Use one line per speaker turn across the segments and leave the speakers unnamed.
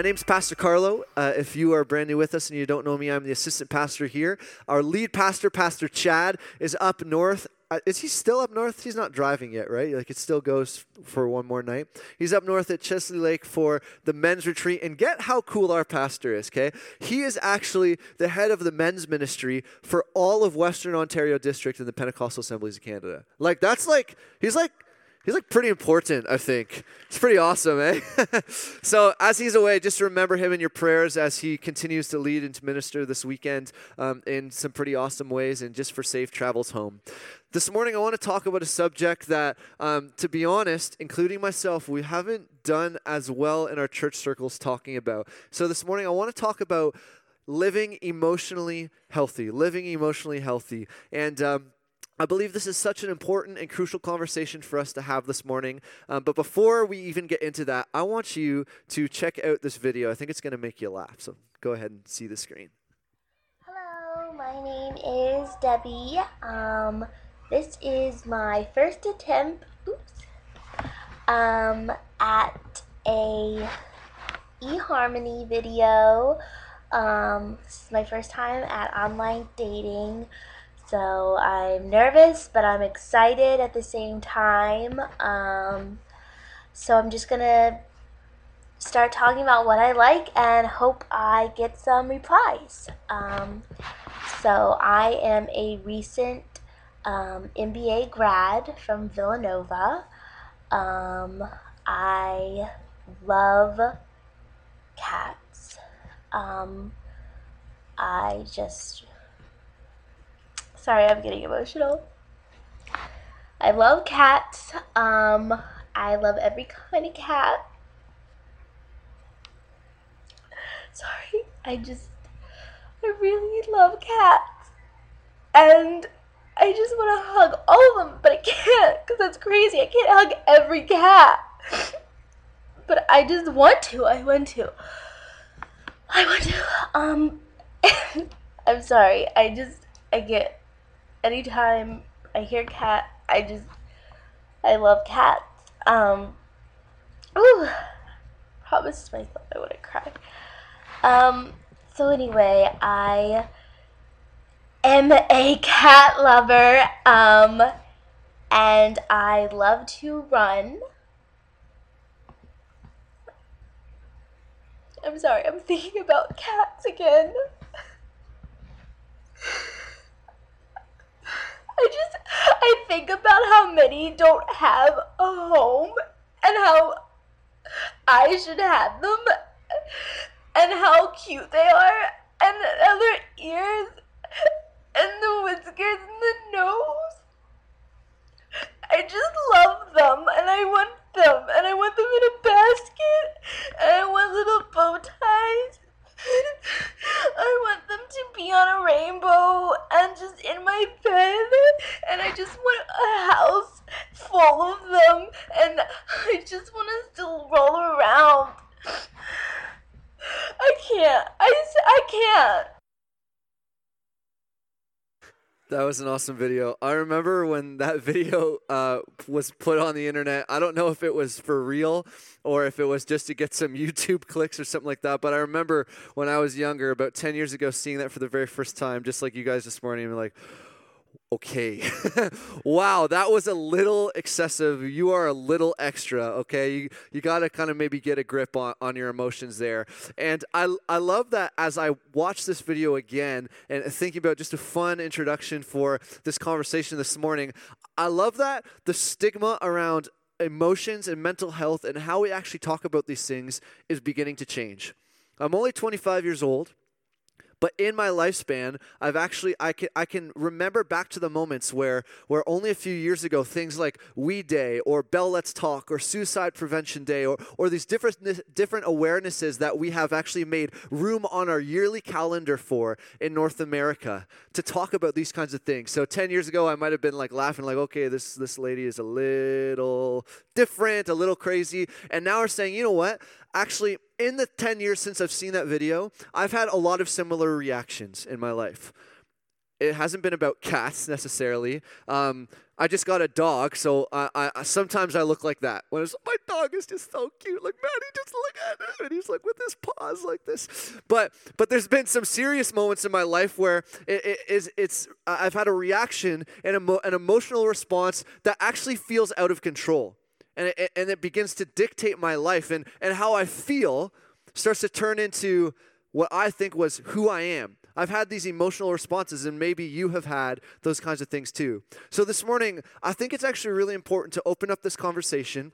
My name's Pastor Carlo. Uh, if you are brand new with us and you don't know me, I'm the assistant pastor here. Our lead pastor, Pastor Chad, is up north. Uh, is he still up north? He's not driving yet, right? Like it still goes for one more night. He's up north at Chesley Lake for the men's retreat. And get how cool our pastor is, okay? He is actually the head of the men's ministry for all of Western Ontario District in the Pentecostal Assemblies of Canada. Like, that's like, he's like, He's like pretty important, I think. It's pretty awesome, eh? so as he's away, just remember him in your prayers as he continues to lead and to minister this weekend um, in some pretty awesome ways and just for safe travels home. This morning, I want to talk about a subject that, um, to be honest, including myself, we haven't done as well in our church circles talking about. So this morning, I want to talk about living emotionally healthy, living emotionally healthy. And, um, I believe this is such an important and crucial conversation for us to have this morning. Um, but before we even get into that, I want you to check out this video. I think it's going to make you laugh. So go ahead and see the screen.
Hello, my name is Debbie. Um, this is my first attempt oops, um, at a eHarmony video. Um, this is my first time at online dating. So I'm nervous, but I'm excited at the same time. Um, so I'm just gonna start talking about what I like and hope I get some replies. Um, so I am a recent um, MBA grad from Villanova. Um, I love cats. Um, I just Sorry, I'm getting emotional. I love cats. Um, I love every kind of cat. Sorry, I just, I really love cats. And I just want to hug all of them, but I can't because that's crazy. I can't hug every cat. but I just want to. I want to. I want to. Um, I'm sorry. I just, I get anytime I hear cat, I just I love cats. Um, ooh, promised myself I wouldn't cry. Um, so anyway, I am a cat lover. Um, and I love to run. I'm sorry, I'm thinking about cats again. I just I think about how many don't have a home and how I should have them and how cute they are and their ears and the whiskers and the nose. I just love them and I want them and I want them in a basket and I want little bow ties I want them to be on a rainbow and just in my bed. And I just want a house full of them. And I just want to still roll around. I can't. I, I can't.
That was an awesome video. I remember when that video uh, was put on the internet. I don't know if it was for real or if it was just to get some YouTube clicks or something like that. But I remember when I was younger, about 10 years ago, seeing that for the very first time, just like you guys this morning, and like, okay. Wow that was a little excessive. You are a little extra okay? You, you got to kind of maybe get a grip on, on your emotions there. And I, I love that as i watch this video again and thinking about just a fun introduction for this conversation this morning i love that the stigma around emotions and mental health and how we actually talk about these things is beginning to change. I'm only 25 years old but in my lifespan i've actually i can i can remember back to the moments where where only a few years ago things like we day or bell let's talk or suicide prevention day or or these different different awarenesses that we have actually made room on our yearly calendar for in north america to talk about these kinds of things. So 10 years ago i might have been like laughing like okay this this lady is a little different a little crazy. And now we're saying you know what actually in the 10 years since I've seen that video, I've had a lot of similar reactions in my life. It hasn't been about cats necessarily. Um, I just got a dog, so I, I, sometimes I look like that. When it's my dog is just so cute, like man, he just look at him, and he's like with his paws like this. But but there's been some serious moments in my life where it, it is it's I've had a reaction and emo, an emotional response that actually feels out of control and it, and it begins to dictate my life and, and how I feel starts to turn into what I think was who I am. I've had these emotional responses, and maybe you have had those kinds of things too. So, this morning, I think it's actually really important to open up this conversation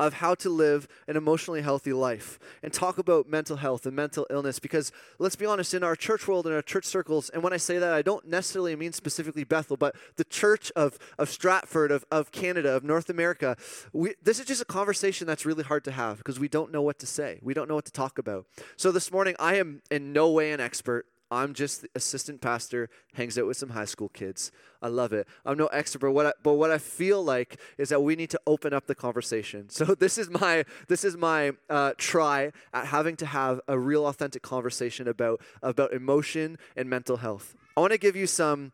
of how to live an emotionally healthy life and talk about mental health and mental illness because let's be honest in our church world in our church circles and when i say that i don't necessarily mean specifically bethel but the church of, of stratford of, of canada of north america we, this is just a conversation that's really hard to have because we don't know what to say. We don't know what to talk about. So this morning i am in no way an expert I'm just assistant pastor, hangs out with some high school kids. I love it. I'm no expert, but what I, but what I feel like is that we need to open up the conversation. So this is my this is my uh, try at having to have a real authentic conversation about about emotion and mental health. I want to give you some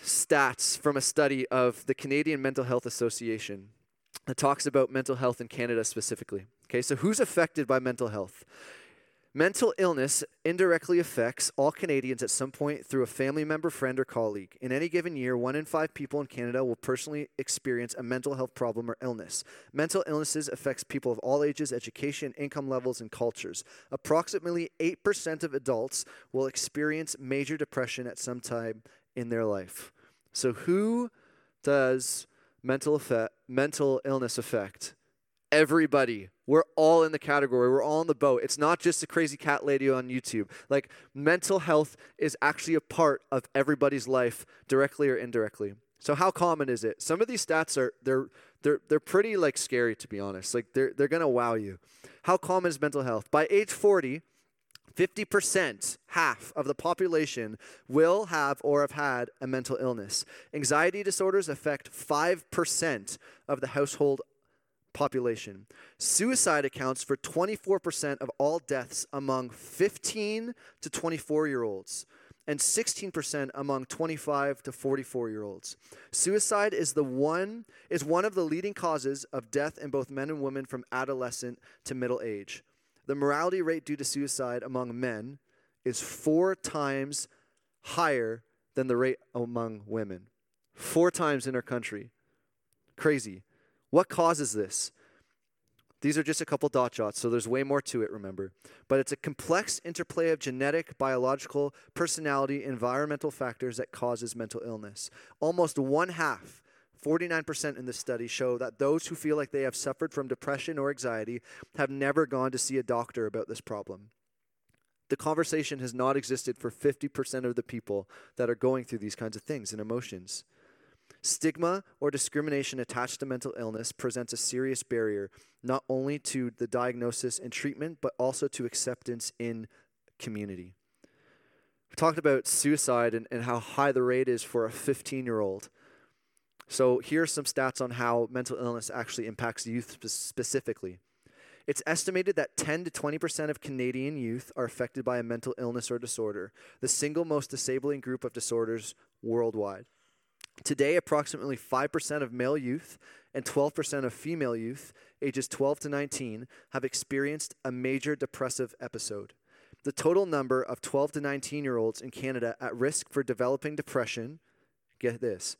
stats from a study of the Canadian Mental Health Association that talks about mental health in Canada specifically. Okay, so who's affected by mental health? Mental illness indirectly affects all Canadians at some point through a family member, friend, or colleague. In any given year, one in five people in Canada will personally experience a mental health problem or illness. Mental illnesses affects people of all ages, education, income levels, and cultures. Approximately 8% of adults will experience major depression at some time in their life. So who does mental effect, mental illness affect? Everybody. We're all in the category. We're all in the boat. It's not just a crazy cat lady on YouTube. Like mental health is actually a part of everybody's life, directly or indirectly. So how common is it? Some of these stats are they're they're they're pretty like scary to be honest. Like they're they're gonna wow you. How common is mental health? By age 40, 50%, half of the population will have or have had a mental illness. Anxiety disorders affect 5% of the household population. Suicide accounts for 24% of all deaths among 15 to 24 year olds and 16% among 25 to 44 year olds. Suicide is the one is one of the leading causes of death in both men and women from adolescent to middle age. The mortality rate due to suicide among men is 4 times higher than the rate among women. 4 times in our country. Crazy. What causes this? These are just a couple dot shots, so there's way more to it, remember. But it's a complex interplay of genetic, biological, personality, environmental factors that causes mental illness. Almost one half, 49% in this study, show that those who feel like they have suffered from depression or anxiety have never gone to see a doctor about this problem. The conversation has not existed for 50% of the people that are going through these kinds of things and emotions. Stigma or discrimination attached to mental illness presents a serious barrier not only to the diagnosis and treatment, but also to acceptance in community. We talked about suicide and, and how high the rate is for a 15 year old. So, here are some stats on how mental illness actually impacts youth specifically. It's estimated that 10 to 20% of Canadian youth are affected by a mental illness or disorder, the single most disabling group of disorders worldwide. Today, approximately 5% of male youth and 12% of female youth, ages 12 to 19, have experienced a major depressive episode. The total number of 12 to 19 year olds in Canada at risk for developing depression, get this,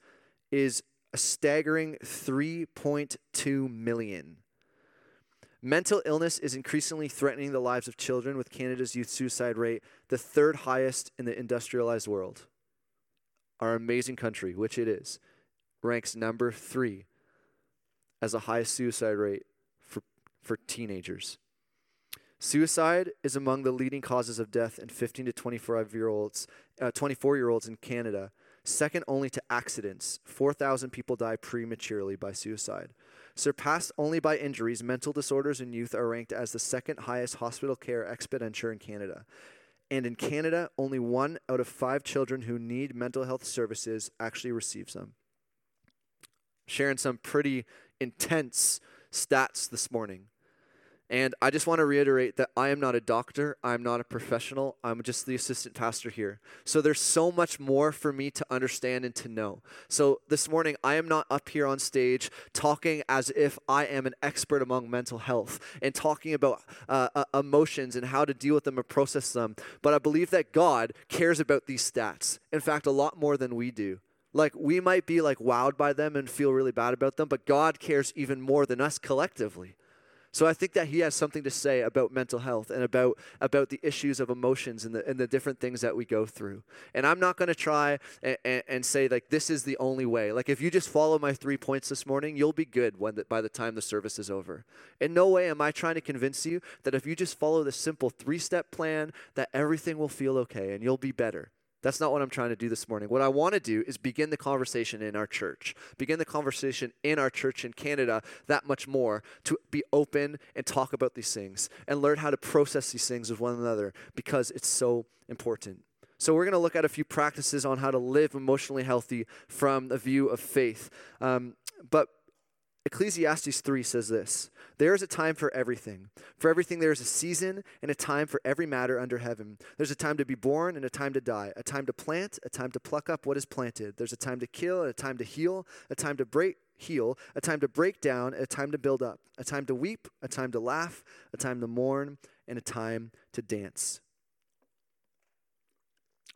is a staggering 3.2 million. Mental illness is increasingly threatening the lives of children, with Canada's youth suicide rate the third highest in the industrialized world our amazing country, which it is, ranks number three as a high suicide rate for, for teenagers. Suicide is among the leading causes of death in 15 to 25 year olds, uh, 24 year olds in Canada, second only to accidents. 4,000 people die prematurely by suicide. Surpassed only by injuries, mental disorders in youth are ranked as the second highest hospital care expenditure in Canada. And in Canada, only one out of five children who need mental health services actually receives them. Sharing some pretty intense stats this morning. And I just want to reiterate that I am not a doctor. I'm not a professional. I'm just the assistant pastor here. So there's so much more for me to understand and to know. So this morning, I am not up here on stage talking as if I am an expert among mental health and talking about uh, uh, emotions and how to deal with them and process them. But I believe that God cares about these stats. In fact, a lot more than we do. Like we might be like wowed by them and feel really bad about them, but God cares even more than us collectively. So I think that he has something to say about mental health and about about the issues of emotions and the and the different things that we go through. And I'm not going to try and, and, and, say like this is the only way. Like if you just follow my three points this morning, you'll be good when the, by the time the service is over. In no way am I trying to convince you that if you just follow the simple three step plan, that everything will feel okay and you'll be better. That's not what I'm trying to do this morning. What I want to do is begin the conversation in our church, begin the conversation in our church in Canada that much more to be open and talk about these things and learn how to process these things with one another because it's so important. So, we're going to look at a few practices on how to live emotionally healthy from the view of faith. Um, but Ecclesiastes 3 says this There is a time for everything. For everything, there is a season and a time for every matter under heaven. There's a time to be born and a time to die, a time to plant, a time to pluck up what is planted. There's a time to kill and a time to heal, a time to break. Heal, a time to break down, a time to build up, a time to weep, a time to laugh, a time to mourn, and a time to dance.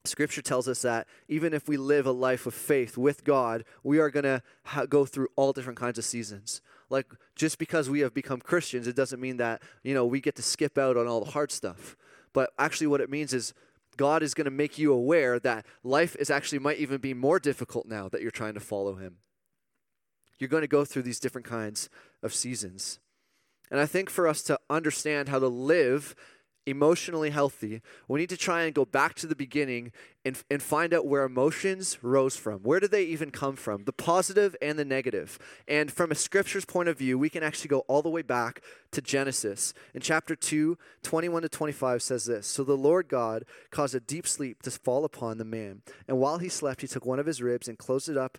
Scripture tells us that even if we live a life of faith with God, we are going to ha- go through all different kinds of seasons. Like just because we have become Christians, it doesn't mean that, you know, we get to skip out on all the hard stuff. But actually what it means is God is going to make you aware that life is actually might even be more difficult now that you're trying to follow him. You're going to go through these different kinds of seasons. And I think for us to understand how to live emotionally healthy, we need to try and go back to the beginning and, and find out where emotions rose from. Where did they even come from? The positive and the negative. And from a scripture's point of view, we can actually go all the way back to Genesis. In chapter 2, 21 to 25 says this So the Lord God caused a deep sleep to fall upon the man. And while he slept, he took one of his ribs and closed it up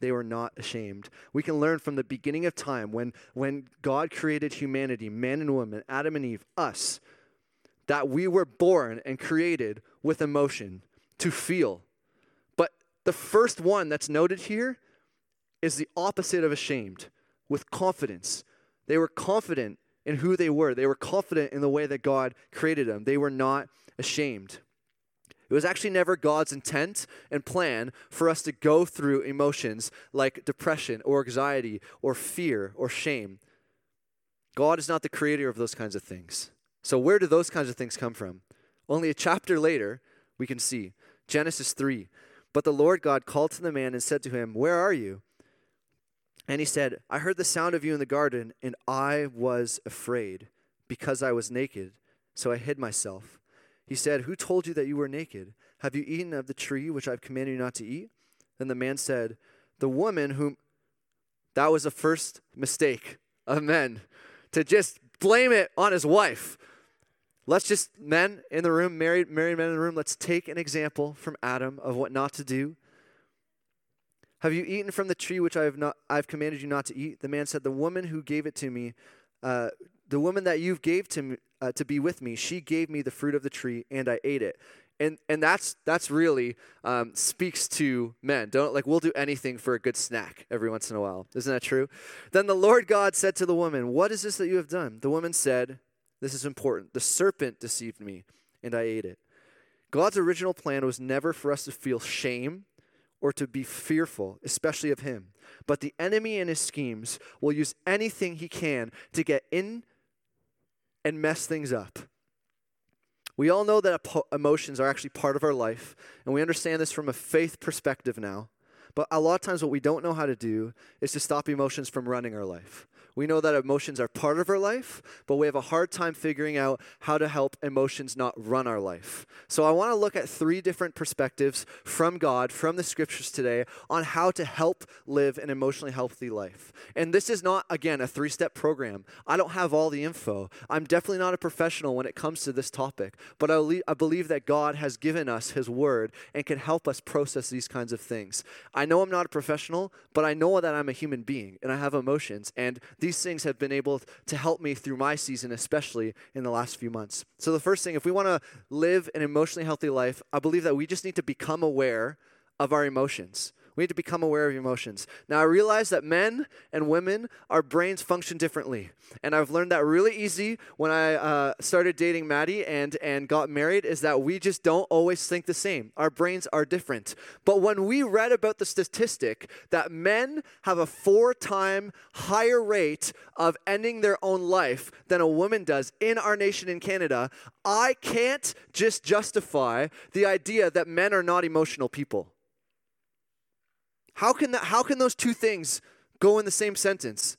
they were not ashamed. We can learn from the beginning of time when, when God created humanity, man and woman, Adam and Eve, us, that we were born and created with emotion to feel. But the first one that's noted here is the opposite of ashamed, with confidence. They were confident in who they were, they were confident in the way that God created them. They were not ashamed. It was actually never God's intent and plan for us to go through emotions like depression or anxiety or fear or shame. God is not the creator of those kinds of things. So, where do those kinds of things come from? Only a chapter later, we can see Genesis 3. But the Lord God called to the man and said to him, Where are you? And he said, I heard the sound of you in the garden, and I was afraid because I was naked, so I hid myself. He said, Who told you that you were naked? Have you eaten of the tree which I've commanded you not to eat? Then the man said, The woman whom. That was the first mistake of men, to just blame it on his wife. Let's just, men in the room, married, married men in the room, let's take an example from Adam of what not to do. Have you eaten from the tree which I have not, I've commanded you not to eat? The man said, The woman who gave it to me, uh, the woman that you've gave to me, uh, to be with me, she gave me the fruit of the tree, and I ate it. And and that's that's really um, speaks to men. Don't like we'll do anything for a good snack every once in a while. Isn't that true? Then the Lord God said to the woman, "What is this that you have done?" The woman said, "This is important. The serpent deceived me, and I ate it." God's original plan was never for us to feel shame or to be fearful, especially of him. But the enemy and his schemes will use anything he can to get in and mess things up. We all know that emotions are actually part of our life, and we understand this from a faith perspective now. But a lot of times, what we don't know how to do is to stop emotions from running our life. We know that emotions are part of our life, but we have a hard time figuring out how to help emotions not run our life. So I want to look at three different perspectives from God, from the scriptures today, on how to help live an emotionally healthy life. And this is not, again, a three step program. I don't have all the info. I'm definitely not a professional when it comes to this topic, but I, I believe that God has given us His word and can help us process these kinds of things. I know I'm not a professional, but I know that I'm a human being and I have emotions. And these these things have been able to help me through my season, especially in the last few months. So, the first thing, if we want to live an emotionally healthy life, I believe that we just need to become aware of our emotions. We need to become aware of your emotions. Now, I realize that men and women, our brains function differently. And I've learned that really easy when I uh, started dating Maddie and, and got married, is that we just don't always think the same. Our brains are different. But when we read about the statistic that men have a four time higher rate of ending their own life than a woman does in our nation in Canada, I can't just justify the idea that men are not emotional people. How can, that, how can those two things go in the same sentence?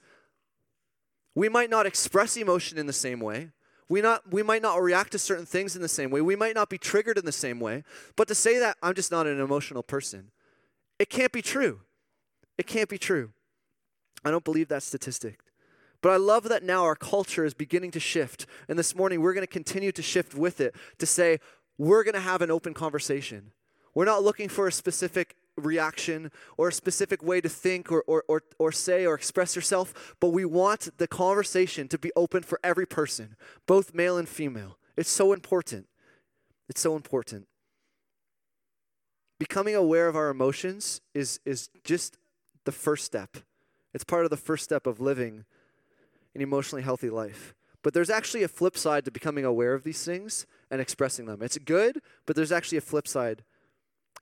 We might not express emotion in the same way. We, not, we might not react to certain things in the same way. We might not be triggered in the same way. But to say that I'm just not an emotional person, it can't be true. It can't be true. I don't believe that statistic. But I love that now our culture is beginning to shift. And this morning, we're going to continue to shift with it to say, we're going to have an open conversation. We're not looking for a specific reaction or a specific way to think or, or, or, or say or express yourself, but we want the conversation to be open for every person, both male and female. It's so important. It's so important. Becoming aware of our emotions is, is just the first step. It's part of the first step of living an emotionally healthy life. But there's actually a flip side to becoming aware of these things and expressing them. It's good, but there's actually a flip side.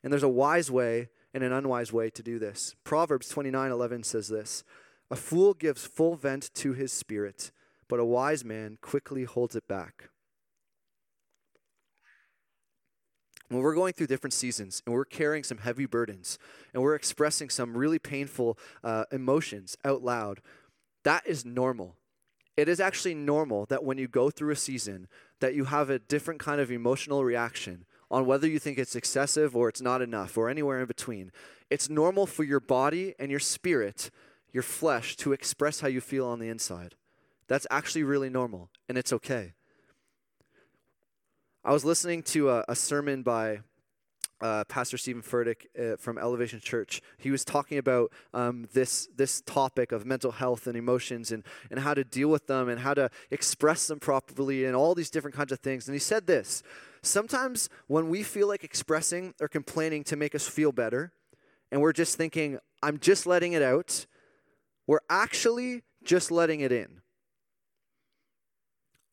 And there's a wise way an unwise way to do this. Proverbs 29:11 says this: "A fool gives full vent to his spirit, but a wise man quickly holds it back." When we're going through different seasons and we're carrying some heavy burdens and we're expressing some really painful uh, emotions out loud, that is normal. It is actually normal that when you go through a season that you have a different kind of emotional reaction on whether you think it's excessive or it's not enough or anywhere in between. It's normal for your body and your spirit, your flesh, to express how you feel on the inside. That's actually really normal, and it's okay. I was listening to a, a sermon by uh, Pastor Steven Furtick uh, from Elevation Church. He was talking about um, this this topic of mental health and emotions and and how to deal with them and how to express them properly and all these different kinds of things. And he said this: sometimes when we feel like expressing or complaining to make us feel better, and we're just thinking, "I'm just letting it out," we're actually just letting it in.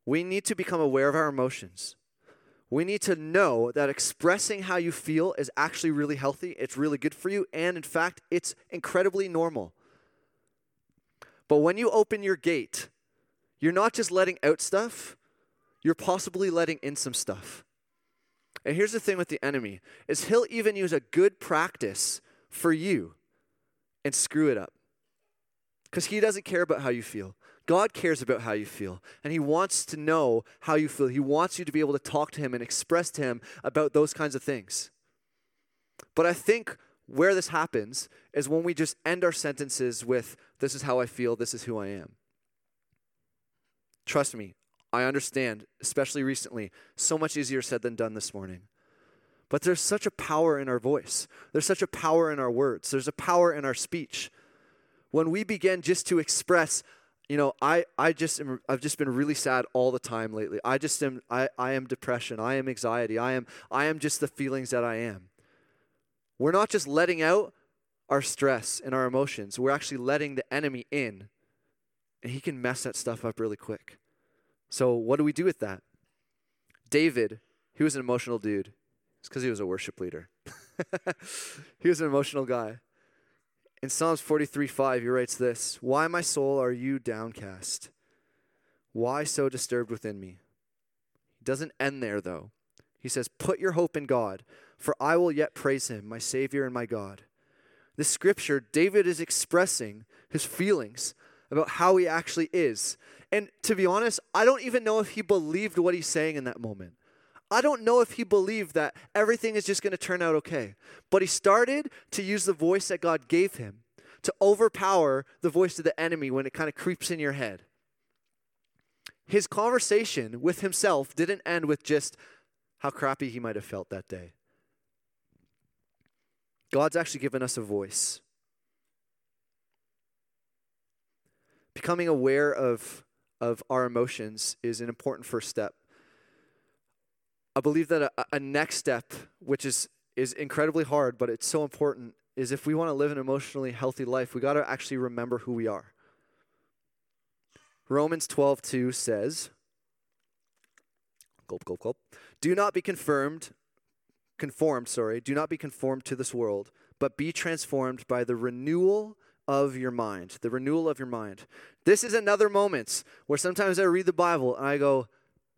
We need to become aware of our emotions we need to know that expressing how you feel is actually really healthy, it's really good for you, and in fact, it's incredibly normal. But when you open your gate, you're not just letting out stuff, you're possibly letting in some stuff. And here's the thing with the enemy is he'll even use a good practice for you and screw it up. Cuz he doesn't care about how you feel. God cares about how you feel, and He wants to know how you feel. He wants you to be able to talk to Him and express to Him about those kinds of things. But I think where this happens is when we just end our sentences with, This is how I feel, this is who I am. Trust me, I understand, especially recently, so much easier said than done this morning. But there's such a power in our voice. There's such a power in our words. There's a power in our speech. When we begin just to express, you know, I, I just am, I've just been really sad all the time lately. I just am, I, I am depression. I am anxiety. I am, I am just the feelings that I am. We're not just letting out our stress and our emotions. We're actually letting the enemy in, and he can mess that stuff up really quick. So what do we do with that? David, he was an emotional dude. It's because he was a worship leader. he was an emotional guy. In Psalms 43 5, he writes this Why, my soul, are you downcast? Why so disturbed within me? He doesn't end there, though. He says, Put your hope in God, for I will yet praise him, my Savior and my God. This scripture, David is expressing his feelings about how he actually is. And to be honest, I don't even know if he believed what he's saying in that moment. I don't know if he believed that everything is just going to turn out okay. But he started to use the voice that God gave him to overpower the voice of the enemy when it kind of creeps in your head. His conversation with himself didn't end with just how crappy he might have felt that day. God's actually given us a voice. Becoming aware of, of our emotions is an important first step. I believe that a, a next step, which is, is incredibly hard, but it's so important, is if we want to live an emotionally healthy life, we got to actually remember who we are. Romans 12, 2 says, gulp, gulp, gulp, do not be confirmed, conformed, sorry, do not be conformed to this world, but be transformed by the renewal of your mind. The renewal of your mind. This is another moment where sometimes I read the Bible and I go,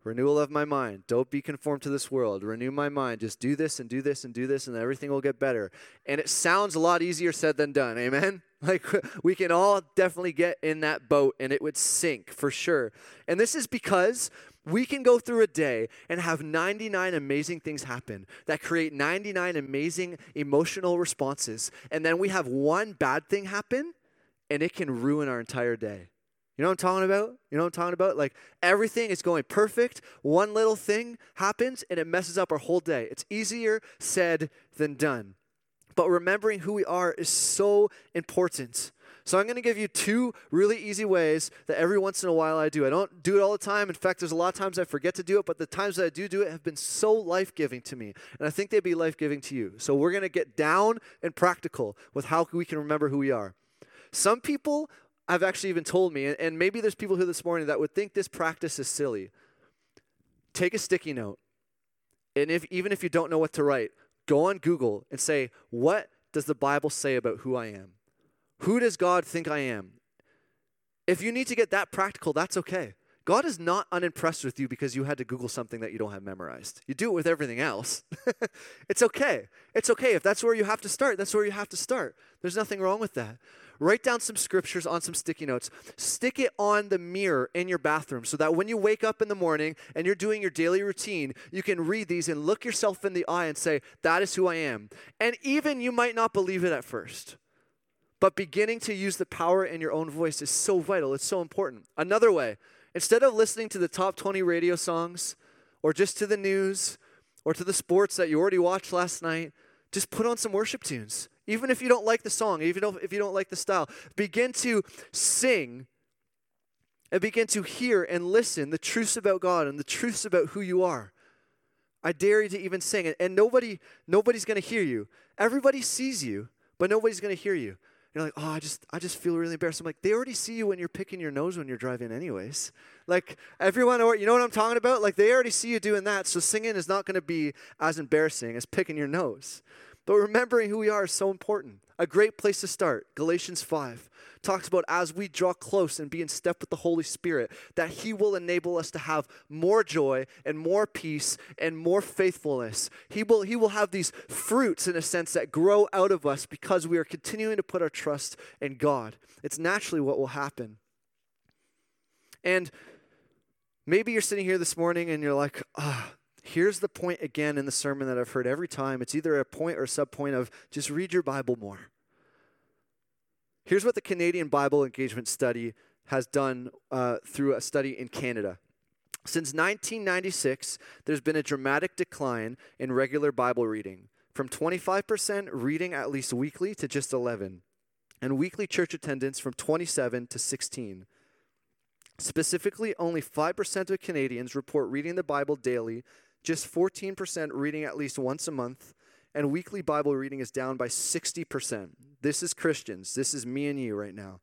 renewal of my mind. Don't be conformed to this world. Renew my mind. Just do this and do this and do this, and everything will get better. And it sounds a lot easier said than done. Amen? Like, we can all definitely get in that boat and it would sink for sure. And this is because we can go through a day and have 99 amazing things happen that create 99 amazing emotional responses. And then we have one bad thing happen and it can ruin our entire day. You know what I'm talking about? You know what I'm talking about? Like everything is going perfect. One little thing happens and it messes up our whole day. It's easier said than done. But remembering who we are is so important. So I'm going to give you two really easy ways that every once in a while I do. I don't do it all the time. In fact, there's a lot of times I forget to do it, but the times that I do do it have been so life-giving to me. And I think they'd be life-giving to you. So we're going to get down and practical with how we can remember who we are. Some people have actually even told me, and maybe there's people here this morning that would think this practice is silly. Take a sticky note, and if even if you don't know what to write, go on Google and say, "What does the Bible say about who I am? Who does God think I am?" If you need to get that practical, that's okay. God is not unimpressed with you because you had to Google something that you don't have memorized. You do it with everything else. it's okay. It's okay. If that's where you have to start, that's where you have to start. There's nothing wrong with that. Write down some scriptures on some sticky notes. Stick it on the mirror in your bathroom so that when you wake up in the morning and you're doing your daily routine, you can read these and look yourself in the eye and say, That is who I am. And even you might not believe it at first. But beginning to use the power in your own voice is so vital. It's so important. Another way, instead of listening to the top 20 radio songs or just to the news or to the sports that you already watched last night, just put on some worship tunes even if you don't like the song, even if you don't like the style, begin to sing and begin to hear and listen the truths about God and the truths about who you are. I dare you to even sing it, and nobody, nobody's going to hear you. Everybody sees you, but nobody's going to hear you. You're like, oh, I just, I just feel really embarrassed. I'm like, they already see you when you're picking your nose when you're driving, anyways. Like everyone, you know what I'm talking about? Like they already see you doing that, so singing is not going to be as embarrassing as picking your nose. But remembering who we are is so important. A great place to start, Galatians 5, talks about as we draw close and be in step with the Holy Spirit, that He will enable us to have more joy and more peace and more faithfulness. He will, he will have these fruits, in a sense, that grow out of us because we are continuing to put our trust in God. It's naturally what will happen. And maybe you're sitting here this morning and you're like, ah, oh, Here's the point again in the sermon that I've heard every time. It's either a point or a subpoint of just read your Bible more. Here's what the Canadian Bible Engagement Study has done uh, through a study in Canada. Since 1996, there's been a dramatic decline in regular Bible reading, from 25% reading at least weekly to just 11, and weekly church attendance from 27 to 16. Specifically, only 5% of Canadians report reading the Bible daily just 14% reading at least once a month, and weekly Bible reading is down by 60%. This is Christians. This is me and you right now.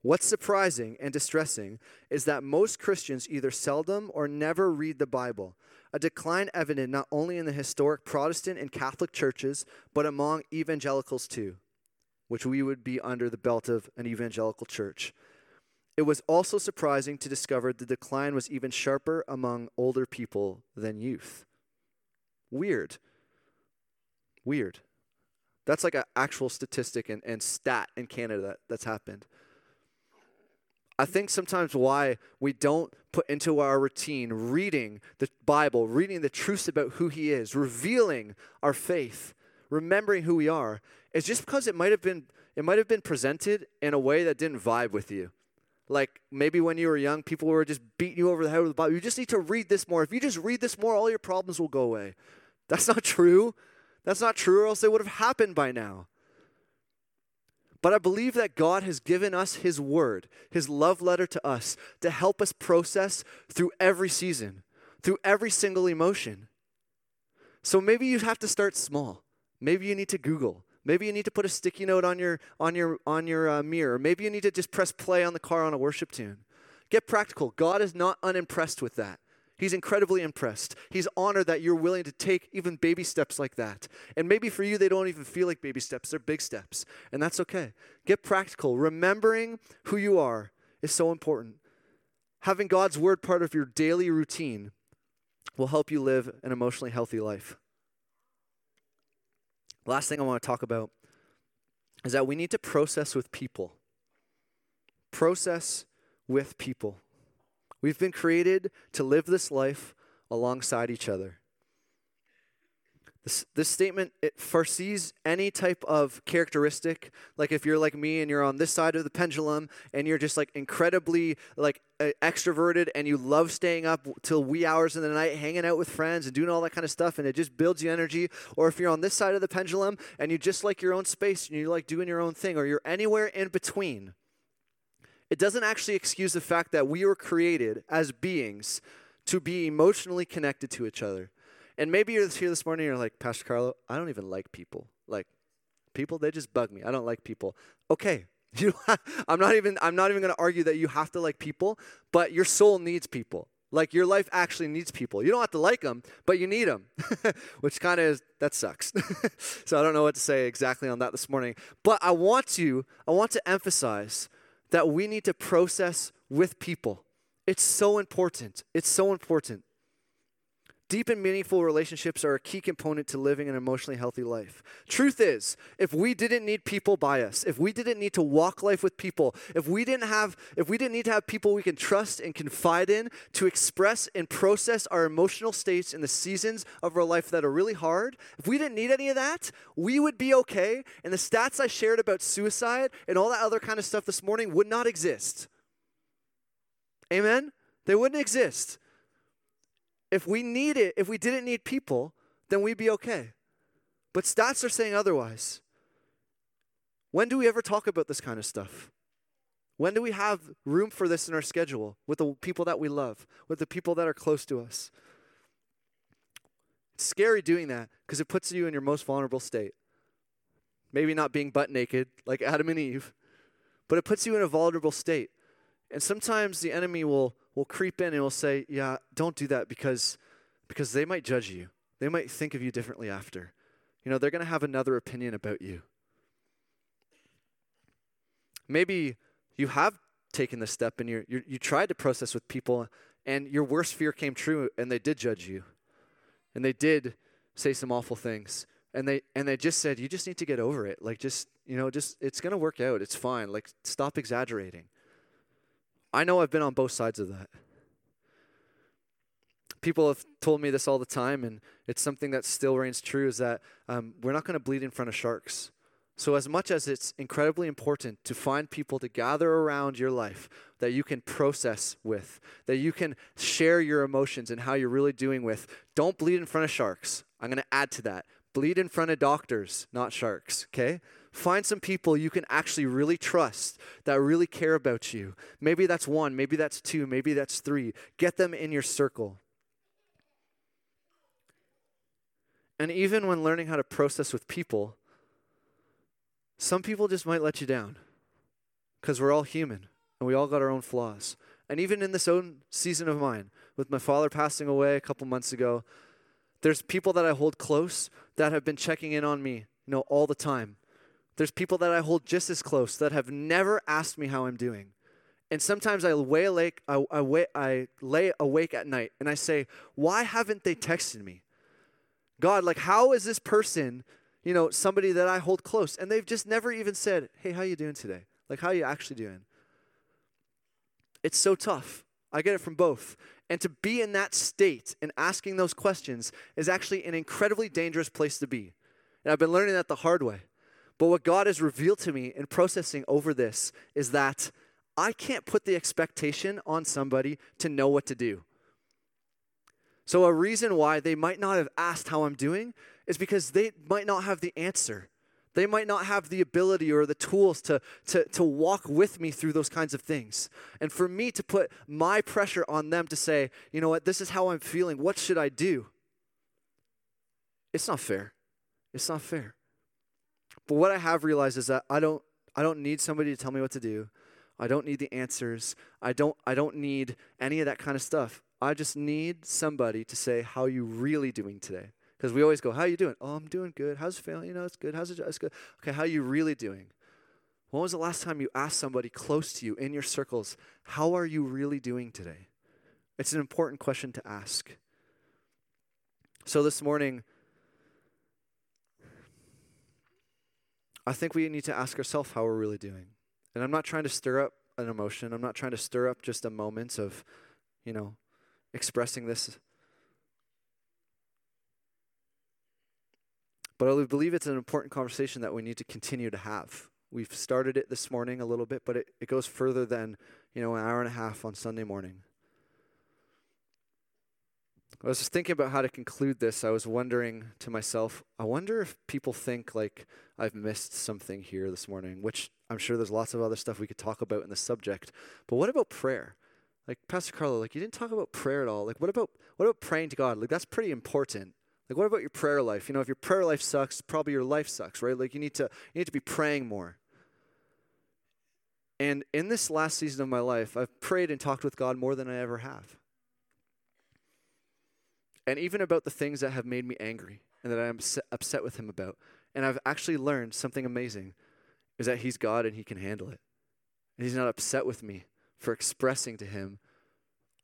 What's surprising and distressing is that most Christians either seldom or never read the Bible, a decline evident not only in the historic Protestant and Catholic churches, but among evangelicals too, which we would be under the belt of an evangelical church. It was also surprising to discover the decline was even sharper among older people than youth. Weird. Weird. That's like an actual statistic and, and stat in Canada that, that's happened. I think sometimes why we don't put into our routine reading the Bible, reading the truths about who He is, revealing our faith, remembering who we are, is just because it might have been it might have been presented in a way that didn't vibe with you. Like maybe when you were young, people were just beating you over the head with the Bible. You just need to read this more. If you just read this more, all your problems will go away. That's not true. That's not true, or else they would have happened by now. But I believe that God has given us His word, His love letter to us, to help us process through every season, through every single emotion. So maybe you have to start small. Maybe you need to Google. Maybe you need to put a sticky note on your on your on your uh, mirror. Maybe you need to just press play on the car on a worship tune. Get practical. God is not unimpressed with that. He's incredibly impressed. He's honored that you're willing to take even baby steps like that. And maybe for you, they don't even feel like baby steps, they're big steps. And that's okay. Get practical. Remembering who you are is so important. Having God's word part of your daily routine will help you live an emotionally healthy life. Last thing I want to talk about is that we need to process with people. Process with people. We've been created to live this life alongside each other. This, this statement it foresees any type of characteristic like if you're like me and you're on this side of the pendulum and you're just like incredibly like extroverted and you love staying up till wee hours in the night hanging out with friends and doing all that kind of stuff and it just builds you energy or if you're on this side of the pendulum and you just like your own space and you like doing your own thing or you're anywhere in between it doesn't actually excuse the fact that we were created as beings to be emotionally connected to each other. And maybe you're here this morning you're like, Pastor Carlo, I don't even like people. Like, people, they just bug me. I don't like people. Okay. You I'm not even I'm not even to argue that you have to like people, but your soul needs people. Like your life actually needs people. You don't have to like them, but you need them, which kind of is that sucks. so I don't know what to say exactly on that this morning, but I want to I want to emphasize that we need to process with people. It's so important. It's so important. Deep and meaningful relationships are a key component to living an emotionally healthy life. Truth is, if we didn't need people by us, if we didn't need to walk life with people, if we didn't have if we didn't need to have people we can trust and confide in to express and process our emotional states in the seasons of our life that are really hard, if we didn't need any of that, we would be okay and the stats I shared about suicide and all that other kind of stuff this morning would not exist. Amen? They wouldn't exist. If we need it, if we didn't need people, then we'd be okay. But stats are saying otherwise. When do we ever talk about this kind of stuff? When do we have room for this in our schedule with the people that we love, with the people that are close to us? It's scary doing that because it puts you in your most vulnerable state. Maybe not being butt naked like Adam and Eve, but it puts you in a vulnerable state. And sometimes the enemy will will creep in and will say, "Yeah, don't do that because because they might judge you. They might think of you differently after. You know, they're going to have another opinion about you." Maybe you have taken this step and you you tried to process with people and your worst fear came true and they did judge you. And they did say some awful things. And they and they just said, "You just need to get over it. Like just, you know, just it's going to work out. It's fine. Like stop exaggerating." I know I've been on both sides of that. People have told me this all the time, and it's something that still reigns true is that um, we're not going to bleed in front of sharks. So, as much as it's incredibly important to find people to gather around your life that you can process with, that you can share your emotions and how you're really doing with, don't bleed in front of sharks. I'm going to add to that. Bleed in front of doctors, not sharks, okay? Find some people you can actually really trust that really care about you. Maybe that's one, maybe that's two, maybe that's three. Get them in your circle. And even when learning how to process with people, some people just might let you down. because we're all human and we all got our own flaws. And even in this own season of mine, with my father passing away a couple months ago, there's people that I hold close that have been checking in on me, you know, all the time. There's people that I hold just as close that have never asked me how I'm doing. And sometimes I lay awake, I, I, I lay awake at night and I say, why haven't they texted me? God, like, how is this person, you know, somebody that I hold close? And they've just never even said, hey, how you doing today? Like, how you actually doing? It's so tough. I get it from both. And to be in that state and asking those questions is actually an incredibly dangerous place to be. And I've been learning that the hard way. But what God has revealed to me in processing over this is that I can't put the expectation on somebody to know what to do. So, a reason why they might not have asked how I'm doing is because they might not have the answer. They might not have the ability or the tools to, to, to walk with me through those kinds of things. And for me to put my pressure on them to say, you know what, this is how I'm feeling, what should I do? It's not fair. It's not fair. But what I have realized is that I don't, I don't need somebody to tell me what to do. I don't need the answers. I don't, I don't need any of that kind of stuff. I just need somebody to say, how you really doing today? Because we always go, how are you doing? Oh, I'm doing good. How's it feeling? You know, it's good. How's it? It's good. Okay, how are you really doing? When was the last time you asked somebody close to you in your circles, how are you really doing today? It's an important question to ask. So this morning, I think we need to ask ourselves how we're really doing. And I'm not trying to stir up an emotion. I'm not trying to stir up just a moment of, you know, expressing this But I believe it's an important conversation that we need to continue to have. We've started it this morning a little bit, but it, it goes further than, you know, an hour and a half on Sunday morning. I was just thinking about how to conclude this. I was wondering to myself, I wonder if people think like I've missed something here this morning, which I'm sure there's lots of other stuff we could talk about in the subject. But what about prayer? Like Pastor Carlo, like you didn't talk about prayer at all. Like what about what about praying to God? Like that's pretty important. Like, what about your prayer life? You know, if your prayer life sucks, probably your life sucks, right? Like, you need to you need to be praying more. And in this last season of my life, I've prayed and talked with God more than I ever have. And even about the things that have made me angry and that I'm upset with Him about. And I've actually learned something amazing is that He's God and He can handle it. And He's not upset with me for expressing to Him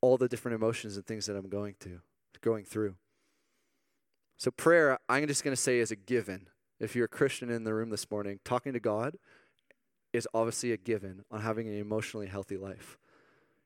all the different emotions and things that I'm going to, going through. So, prayer, I'm just going to say, is a given. If you're a Christian in the room this morning, talking to God is obviously a given on having an emotionally healthy life.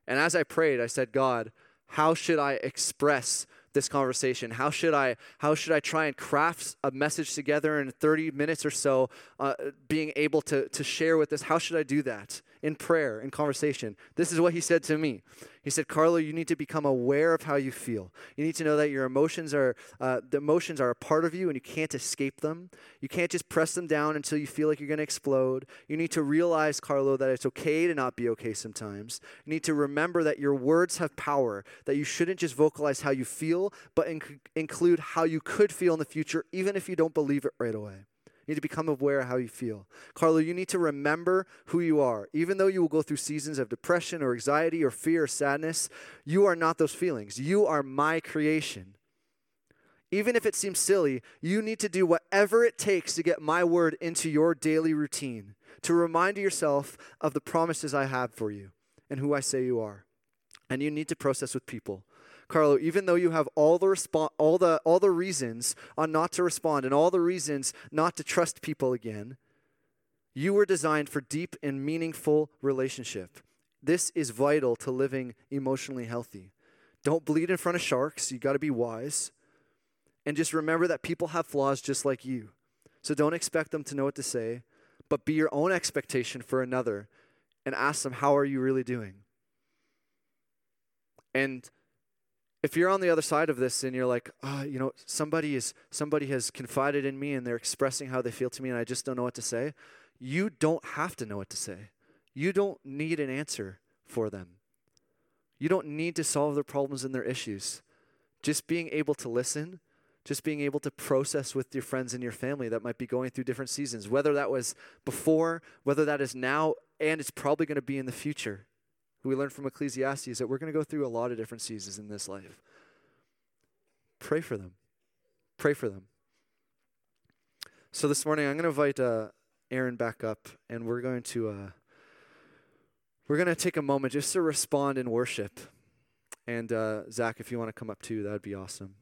And as I prayed, I said, God, how should I express this conversation? How should I how should I try and craft a message together in 30 minutes or so, uh, being able to to share with this? How should I do that? In prayer, in conversation. This is what he said to me. He said, Carlo, you need to become aware of how you feel. You need to know that your emotions are, uh, the emotions are a part of you and you can't escape them. You can't just press them down until you feel like you're going to explode. You need to realize, Carlo, that it's okay to not be okay sometimes. You need to remember that your words have power, that you shouldn't just vocalize how you feel, but inc- include how you could feel in the future, even if you don't believe it right away. You need to become aware of how you feel. Carlo, you need to remember who you are. Even though you will go through seasons of depression or anxiety or fear or sadness, you are not those feelings. You are my creation. Even if it seems silly, you need to do whatever it takes to get my word into your daily routine, to remind yourself of the promises I have for you and who I say you are. And you need to process with people. Carlo, even though you have all the respo- all the all the reasons on not to respond and all the reasons not to trust people again, you were designed for deep and meaningful relationship. This is vital to living emotionally healthy. Don't bleed in front of sharks. You got to be wise. And just remember that people have flaws just like you. So don't expect them to know what to say, but be your own expectation for another and ask them, How are you really doing? And if you're on the other side of this and you're like, oh, you know, somebody is somebody has confided in me and they're expressing how they feel to me and I just don't know what to say, you don't have to know what to say. You don't need an answer for them. You don't need to solve their problems and their issues. Just being able to listen, just being able to process with your friends and your family that might be going through different seasons, whether that was before, whether that is now, and it's probably going to be in the future. We learned from Ecclesiastes that we're going to go through a lot of different seasons in this life. Pray for them. Pray for them. So this morning, I'm going to invite uh, Aaron back up, and we're going to uh, we're going to take a moment just to respond in worship. And uh, Zach, if you want to come up too, that would be awesome.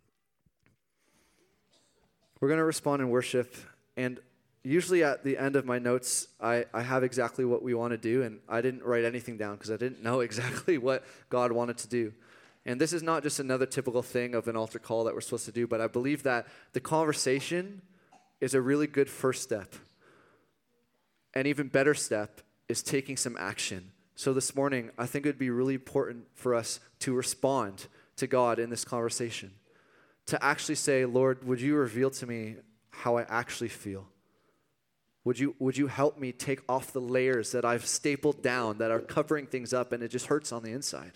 We're going to respond in worship. And usually at the end of my notes, I, I have exactly what we want to do. And I didn't write anything down because I didn't know exactly what God wanted to do. And this is not just another typical thing of an altar call that we're supposed to do, but I believe that the conversation is a really good first step. An even better step is taking some action. So this morning, I think it would be really important for us to respond to God in this conversation to actually say, Lord, would you reveal to me how I actually feel? Would you, would you help me take off the layers that I've stapled down that are covering things up and it just hurts on the inside?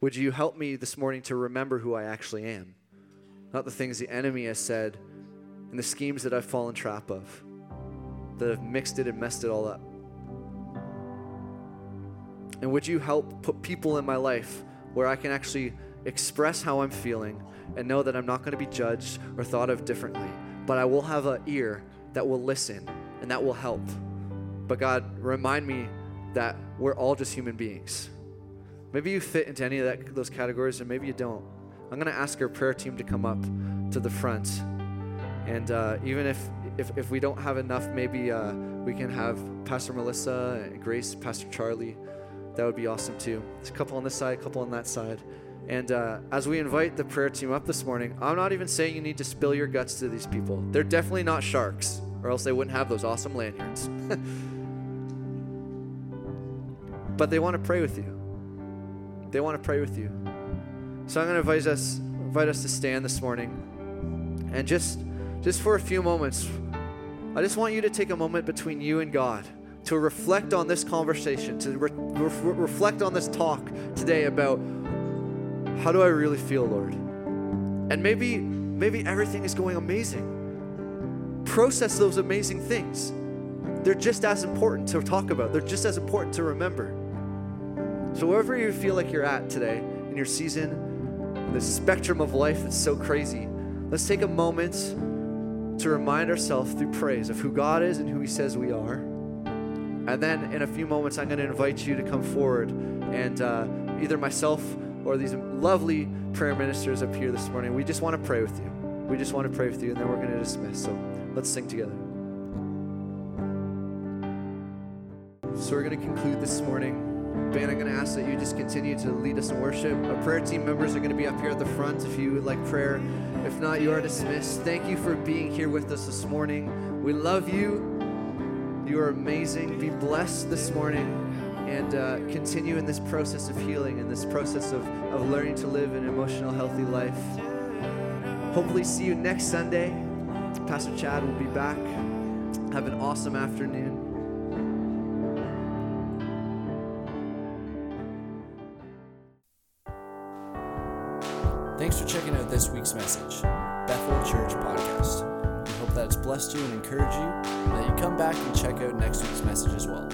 Would you help me this morning to remember who I actually am? Not the things the enemy has said and the schemes that I've fallen trap of, that have mixed it and messed it all up. And would you help put people in my life where I can actually express how I'm feeling and know that I'm not going to be judged or thought of differently, but I will have an ear that will listen and that will help. But God, remind me that we're all just human beings. Maybe you fit into any of that, those categories, or maybe you don't. I'm going to ask our prayer team to come up to the front. And uh, even if, if, if we don't have enough, maybe uh, we can have Pastor Melissa, Grace, Pastor Charlie that would be awesome too. There's a couple on this side, a couple on that side. And uh, as we invite the prayer team up this morning, I'm not even saying you need to spill your guts to these people. They're definitely not sharks, or else they wouldn't have those awesome lanyards. but they want to pray with you. They want to pray with you. So I'm going to invite us, invite us to stand this morning, and just, just for a few moments, I just want you to take a moment between you and God to reflect on this conversation, to re- re- reflect on this talk today about how do I really feel, Lord? And maybe maybe everything is going amazing. Process those amazing things. They're just as important to talk about. They're just as important to remember. So wherever you feel like you're at today in your season, in the spectrum of life that's so crazy, let's take a moment to remind ourselves through praise of who God is and who He says we are. And then in a few moments, I'm going to invite you to come forward and uh, either myself or these lovely prayer ministers up here this morning, we just want to pray with you. We just want to pray with you, and then we're going to dismiss. So let's sing together. So we're going to conclude this morning. Ben, I'm going to ask that you just continue to lead us in worship. Our prayer team members are going to be up here at the front if you would like prayer. If not, you are dismissed. Thank you for being here with us this morning. We love you. You are amazing. Be blessed this morning and uh, continue in this process of healing and this process of, of learning to live an emotional, healthy life. Hopefully, see you next Sunday. Pastor Chad will be back. Have an awesome afternoon.
Thanks for checking out this week's message, Bethel Church Podcast We hope that it's blessed you and encouraged you, and that you come back and check out next week's message as well.